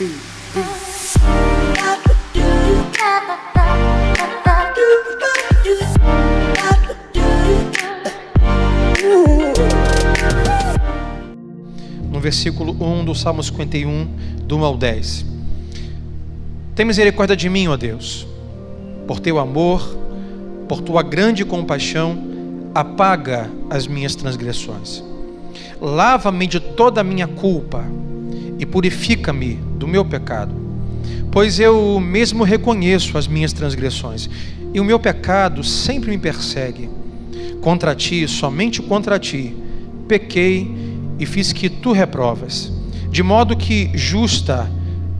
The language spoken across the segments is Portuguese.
No versículo 1 do Salmo 51, do 1 ao 10. Tem misericórdia de mim, ó Deus, por teu amor, por tua grande compaixão, apaga as minhas transgressões. Lava-me de toda a minha culpa e purifica-me do meu pecado. Pois eu mesmo reconheço as minhas transgressões e o meu pecado sempre me persegue. Contra ti, somente contra ti, pequei e fiz que tu reprovas. De modo que justa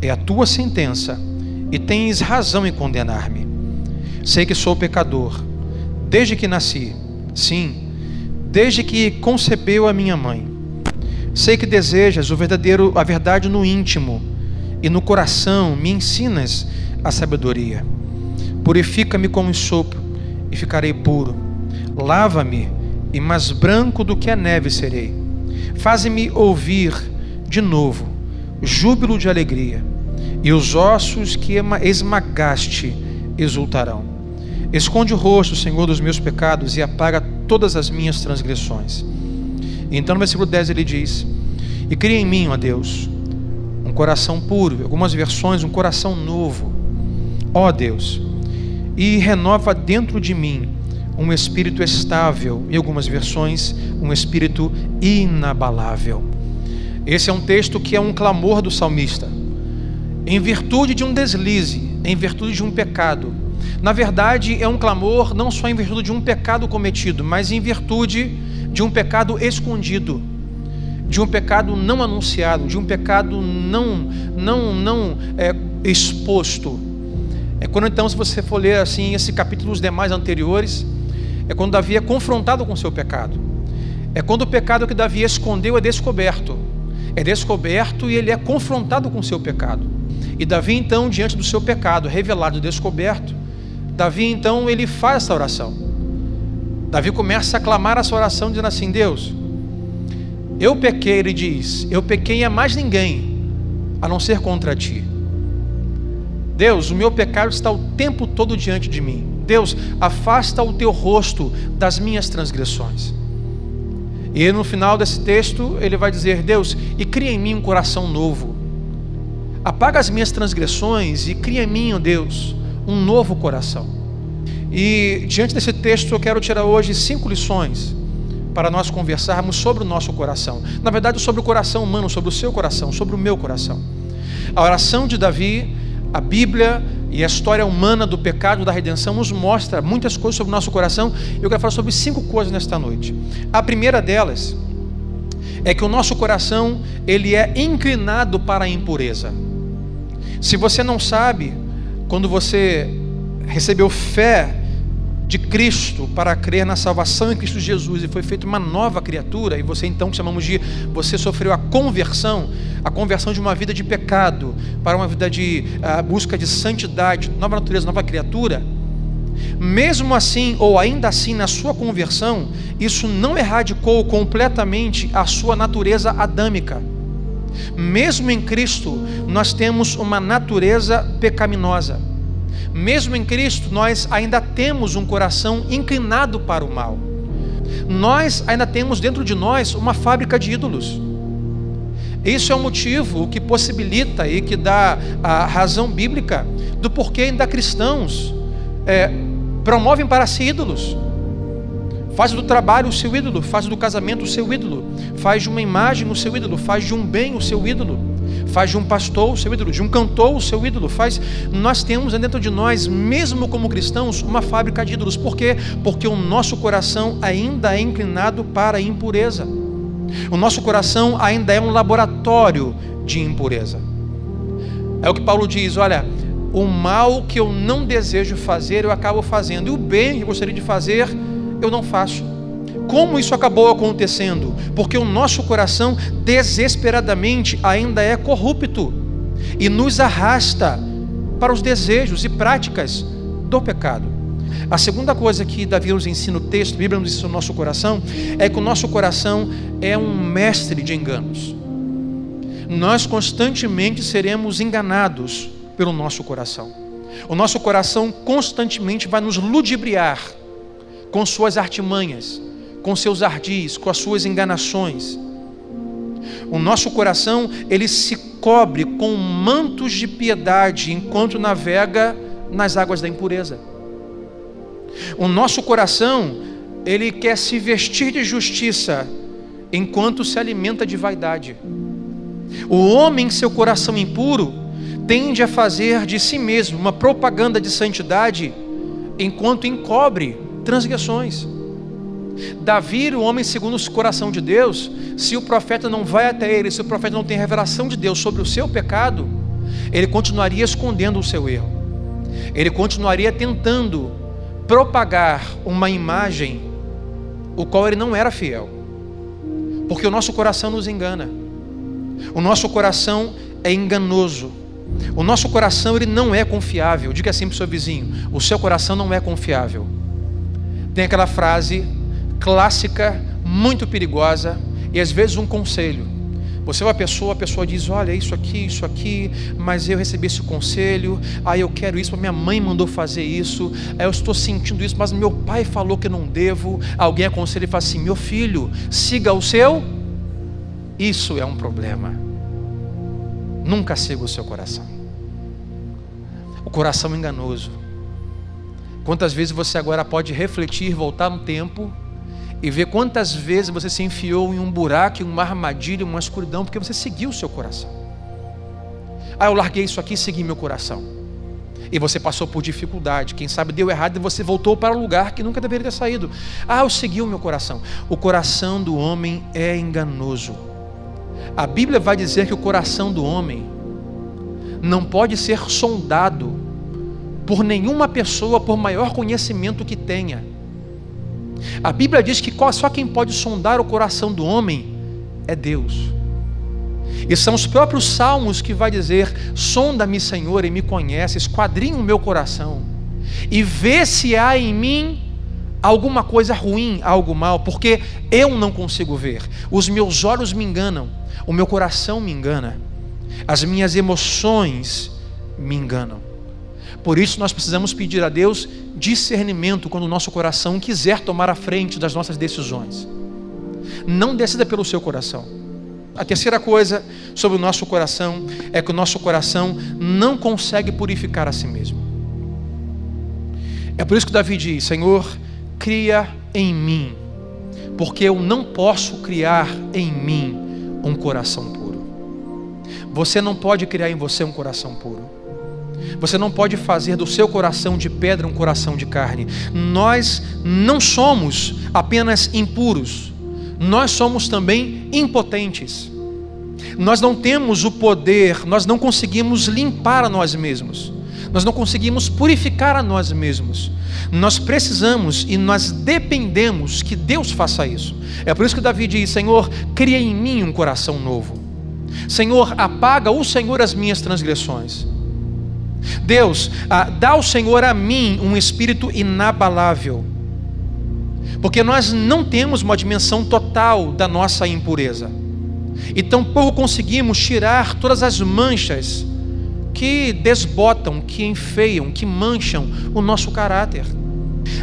é a tua sentença e tens razão em condenar-me. Sei que sou pecador desde que nasci, sim, desde que concebeu a minha mãe. Sei que desejas o verdadeiro, a verdade no íntimo e no coração me ensinas a sabedoria. Purifica-me como sopro e ficarei puro. Lava-me e mais branco do que a neve serei. Faze-me ouvir de novo júbilo de alegria, e os ossos que esmagaste exultarão. Esconde o rosto, Senhor, dos meus pecados e apaga todas as minhas transgressões. Então no versículo 10 ele diz: E cria em mim, ó Deus, um coração puro, algumas versões, um coração novo, ó Deus, e renova dentro de mim um espírito estável, em algumas versões, um espírito inabalável. Esse é um texto que é um clamor do salmista, em virtude de um deslize, em virtude de um pecado. Na verdade, é um clamor não só em virtude de um pecado cometido, mas em virtude de um pecado escondido, de um pecado não anunciado, de um pecado não não não é, exposto. É quando então, se você for ler assim esse capítulo os demais anteriores, é quando Davi é confrontado com seu pecado. É quando o pecado que Davi escondeu é descoberto. É descoberto e ele é confrontado com seu pecado. E Davi então, diante do seu pecado revelado e descoberto, Davi então ele faz essa oração. Davi começa a clamar essa oração dizendo assim: Deus, eu pequei, ele diz, eu pequei a mais ninguém, a não ser contra ti. Deus, o meu pecado está o tempo todo diante de mim. Deus, afasta o teu rosto das minhas transgressões. E no final desse texto, ele vai dizer: Deus, e cria em mim um coração novo. Apaga as minhas transgressões e cria em mim, ó Deus, um novo coração. E diante desse texto, eu quero tirar hoje cinco lições para nós conversarmos sobre o nosso coração. Na verdade, sobre o coração humano, sobre o seu coração, sobre o meu coração. A oração de Davi, a Bíblia e a história humana do pecado, da redenção, nos mostra muitas coisas sobre o nosso coração. Eu quero falar sobre cinco coisas nesta noite. A primeira delas é que o nosso coração ele é inclinado para a impureza. Se você não sabe, quando você recebeu fé de Cristo para crer na salvação em Cristo Jesus e foi feita uma nova criatura, e você então que chamamos de você sofreu a conversão, a conversão de uma vida de pecado para uma vida de uh, busca de santidade, nova natureza, nova criatura. Mesmo assim, ou ainda assim, na sua conversão, isso não erradicou completamente a sua natureza adâmica. Mesmo em Cristo, nós temos uma natureza pecaminosa. Mesmo em Cristo, nós ainda temos um coração inclinado para o mal. Nós ainda temos dentro de nós uma fábrica de ídolos. Isso é o motivo que possibilita e que dá a razão bíblica do porquê ainda cristãos é, promovem para si ídolos. Faz do trabalho o seu ídolo, faz do casamento o seu ídolo, faz de uma imagem o seu ídolo, faz de um bem o seu ídolo, faz de um pastor o seu ídolo, de um cantor o seu ídolo, faz. Nós temos dentro de nós, mesmo como cristãos, uma fábrica de ídolos. Por quê? Porque o nosso coração ainda é inclinado para a impureza. O nosso coração ainda é um laboratório de impureza. É o que Paulo diz: olha, o mal que eu não desejo fazer, eu acabo fazendo, e o bem que eu gostaria de fazer, eu não faço. Como isso acabou acontecendo? Porque o nosso coração desesperadamente ainda é corrupto e nos arrasta para os desejos e práticas do pecado. A segunda coisa que Davi nos ensina o texto, a Bíblia nos ensina o nosso coração, é que o nosso coração é um mestre de enganos. nós constantemente seremos enganados pelo nosso coração. O nosso coração constantemente vai nos ludibriar com suas artimanhas, com seus ardis, com as suas enganações. O nosso coração, ele se cobre com mantos de piedade enquanto navega nas águas da impureza. O nosso coração, ele quer se vestir de justiça enquanto se alimenta de vaidade. O homem, em seu coração impuro, tende a fazer de si mesmo uma propaganda de santidade enquanto encobre transgressões. Davi, o homem segundo o coração de Deus, se o profeta não vai até ele, se o profeta não tem revelação de Deus sobre o seu pecado, ele continuaria escondendo o seu erro. Ele continuaria tentando propagar uma imagem o qual ele não era fiel. Porque o nosso coração nos engana. O nosso coração é enganoso. O nosso coração ele não é confiável. Diga assim para o seu vizinho: o seu coração não é confiável. Tem aquela frase clássica, muito perigosa e às vezes um conselho. Você é uma pessoa, a pessoa diz: Olha, isso aqui, isso aqui, mas eu recebi esse conselho, aí eu quero isso, minha mãe mandou fazer isso, aí eu estou sentindo isso, mas meu pai falou que não devo. Alguém aconselha e fala assim: Meu filho, siga o seu. Isso é um problema. Nunca siga o seu coração. O coração enganoso. Quantas vezes você agora pode refletir, voltar no tempo e ver quantas vezes você se enfiou em um buraco, em uma armadilha, em uma escuridão, porque você seguiu o seu coração. Ah, eu larguei isso aqui e segui meu coração. E você passou por dificuldade, quem sabe deu errado e você voltou para o lugar que nunca deveria ter saído. Ah, eu segui o meu coração. O coração do homem é enganoso. A Bíblia vai dizer que o coração do homem não pode ser sondado por nenhuma pessoa, por maior conhecimento que tenha a Bíblia diz que só quem pode sondar o coração do homem é Deus. E são os próprios salmos que vai dizer: sonda-me, Senhor, e me conhece, esquadrinha o meu coração, e vê se há em mim alguma coisa ruim, algo mal, porque eu não consigo ver. Os meus olhos me enganam, o meu coração me engana, as minhas emoções me enganam. Por isso nós precisamos pedir a Deus discernimento quando o nosso coração quiser tomar a frente das nossas decisões. Não decida pelo seu coração. A terceira coisa sobre o nosso coração é que o nosso coração não consegue purificar a si mesmo. É por isso que Davi diz: Senhor, cria em mim, porque eu não posso criar em mim um coração puro. Você não pode criar em você um coração puro. Você não pode fazer do seu coração de pedra um coração de carne. Nós não somos apenas impuros, nós somos também impotentes. Nós não temos o poder, nós não conseguimos limpar a nós mesmos, nós não conseguimos purificar a nós mesmos. Nós precisamos e nós dependemos que Deus faça isso. É por isso que Davi diz: Senhor, cria em mim um coração novo. Senhor, apaga o Senhor as minhas transgressões. Deus, ah, dá ao Senhor a mim um espírito inabalável, porque nós não temos uma dimensão total da nossa impureza, e tampouco conseguimos tirar todas as manchas que desbotam, que enfeiam, que mancham o nosso caráter.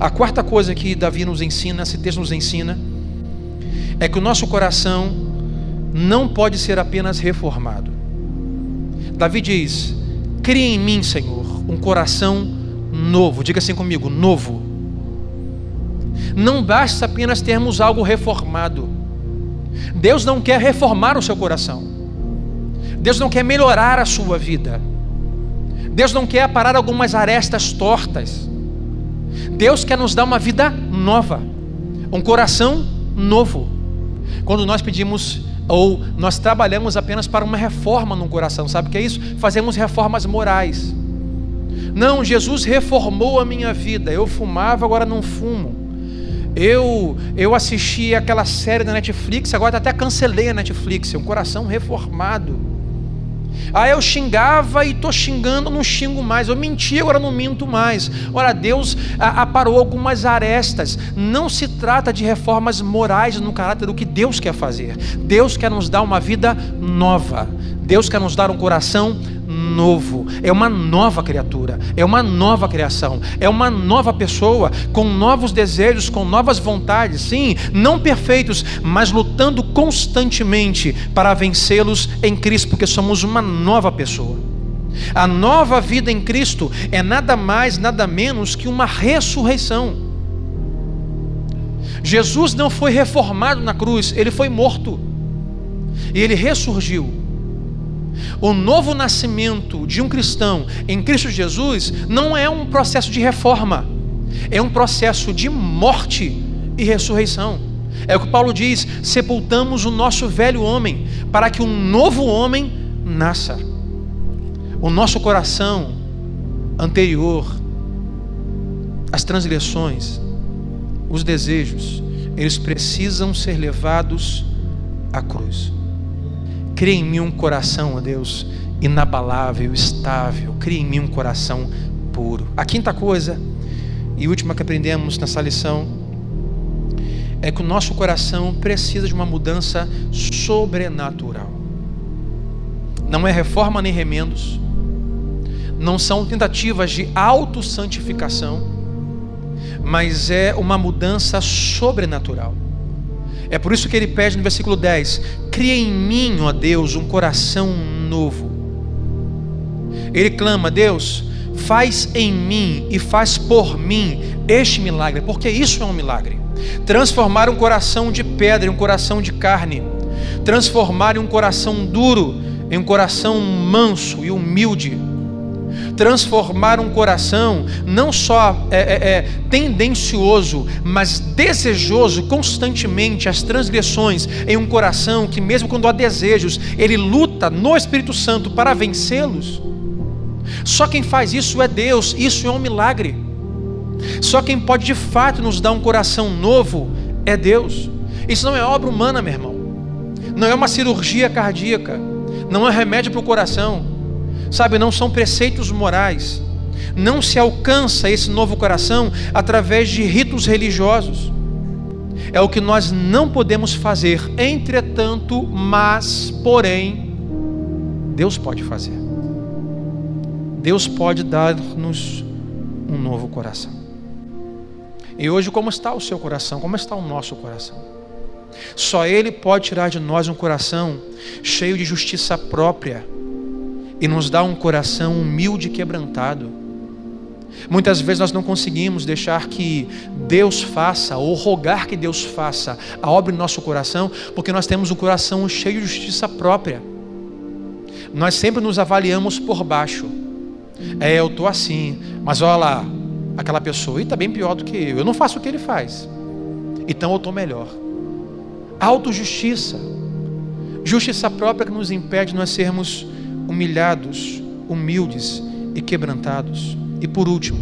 A quarta coisa que Davi nos ensina, esse texto nos ensina, é que o nosso coração não pode ser apenas reformado. Davi diz: Cria em mim, Senhor, um coração novo. Diga assim comigo: novo. Não basta apenas termos algo reformado. Deus não quer reformar o seu coração. Deus não quer melhorar a sua vida. Deus não quer parar algumas arestas tortas. Deus quer nos dar uma vida nova, um coração novo. Quando nós pedimos ou nós trabalhamos apenas para uma reforma no coração, sabe o que é isso? Fazemos reformas morais. Não, Jesus reformou a minha vida. Eu fumava, agora não fumo. Eu eu assisti aquela série da Netflix, agora até cancelei a Netflix. É um coração reformado. Ah, eu xingava e estou xingando, não xingo mais. Eu menti, agora não minto mais. Ora, Deus aparou algumas arestas. Não se trata de reformas morais no caráter do que Deus quer fazer. Deus quer nos dar uma vida nova. Deus quer nos dar um coração novo, é uma nova criatura, é uma nova criação, é uma nova pessoa com novos desejos, com novas vontades, sim, não perfeitos, mas lutando constantemente para vencê-los em Cristo, porque somos uma nova pessoa. A nova vida em Cristo é nada mais, nada menos que uma ressurreição. Jesus não foi reformado na cruz, ele foi morto. E ele ressurgiu. O novo nascimento de um cristão em Cristo Jesus não é um processo de reforma, é um processo de morte e ressurreição. É o que Paulo diz: sepultamos o nosso velho homem para que um novo homem nasça. O nosso coração anterior, as transgressões, os desejos, eles precisam ser levados à cruz. Cria em mim um coração, ó Deus, inabalável, estável. Cria em mim um coração puro. A quinta coisa, e última que aprendemos nessa lição, é que o nosso coração precisa de uma mudança sobrenatural. Não é reforma nem remendos, não são tentativas de autossantificação, mas é uma mudança sobrenatural. É por isso que ele pede no versículo 10: Cria em mim, ó Deus, um coração novo. Ele clama: Deus, faz em mim e faz por mim este milagre, porque isso é um milagre. Transformar um coração de pedra em um coração de carne, transformar um coração duro em um coração manso e humilde transformar um coração não só é, é, é, tendencioso, mas desejoso constantemente as transgressões em um coração que, mesmo quando há desejos, ele luta no Espírito Santo para vencê-los. Só quem faz isso é Deus, isso é um milagre. Só quem pode de fato nos dar um coração novo é Deus. Isso não é obra humana, meu irmão. Não é uma cirurgia cardíaca. Não é remédio para o coração Sabe, não são preceitos morais. Não se alcança esse novo coração através de ritos religiosos. É o que nós não podemos fazer. Entretanto, mas, porém, Deus pode fazer. Deus pode dar-nos um novo coração. E hoje, como está o seu coração? Como está o nosso coração? Só Ele pode tirar de nós um coração cheio de justiça própria e nos dá um coração humilde e quebrantado. Muitas vezes nós não conseguimos deixar que Deus faça ou rogar que Deus faça a obra em nosso coração, porque nós temos um coração cheio de justiça própria. Nós sempre nos avaliamos por baixo. É, eu estou assim, mas olha lá, aquela pessoa, e está bem pior do que eu, eu não faço o que ele faz, então eu estou melhor. Autojustiça, justiça própria que nos impede de nós sermos humilhados, humildes e quebrantados. E por último,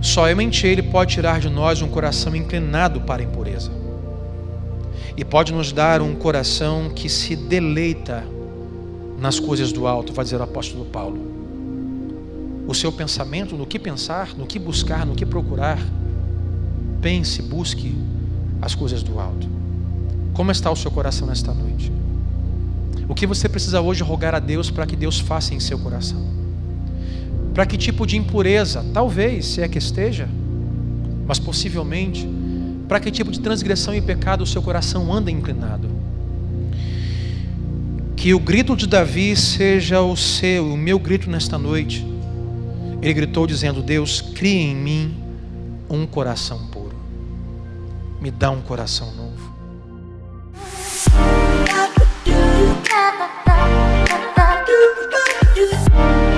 somente Ele pode tirar de nós um coração inclinado para a impureza. E pode nos dar um coração que se deleita nas coisas do alto, vai dizer o apóstolo Paulo. O seu pensamento, no que pensar, no que buscar, no que procurar, pense, busque as coisas do alto. Como está o seu coração nesta noite? O que você precisa hoje rogar a Deus para que Deus faça em seu coração? Para que tipo de impureza? Talvez, se é que esteja, mas possivelmente, para que tipo de transgressão e pecado o seu coração anda inclinado? Que o grito de Davi seja o seu, o meu grito nesta noite. Ele gritou dizendo: Deus, cria em mim um coração puro, me dá um coração novo. do, do.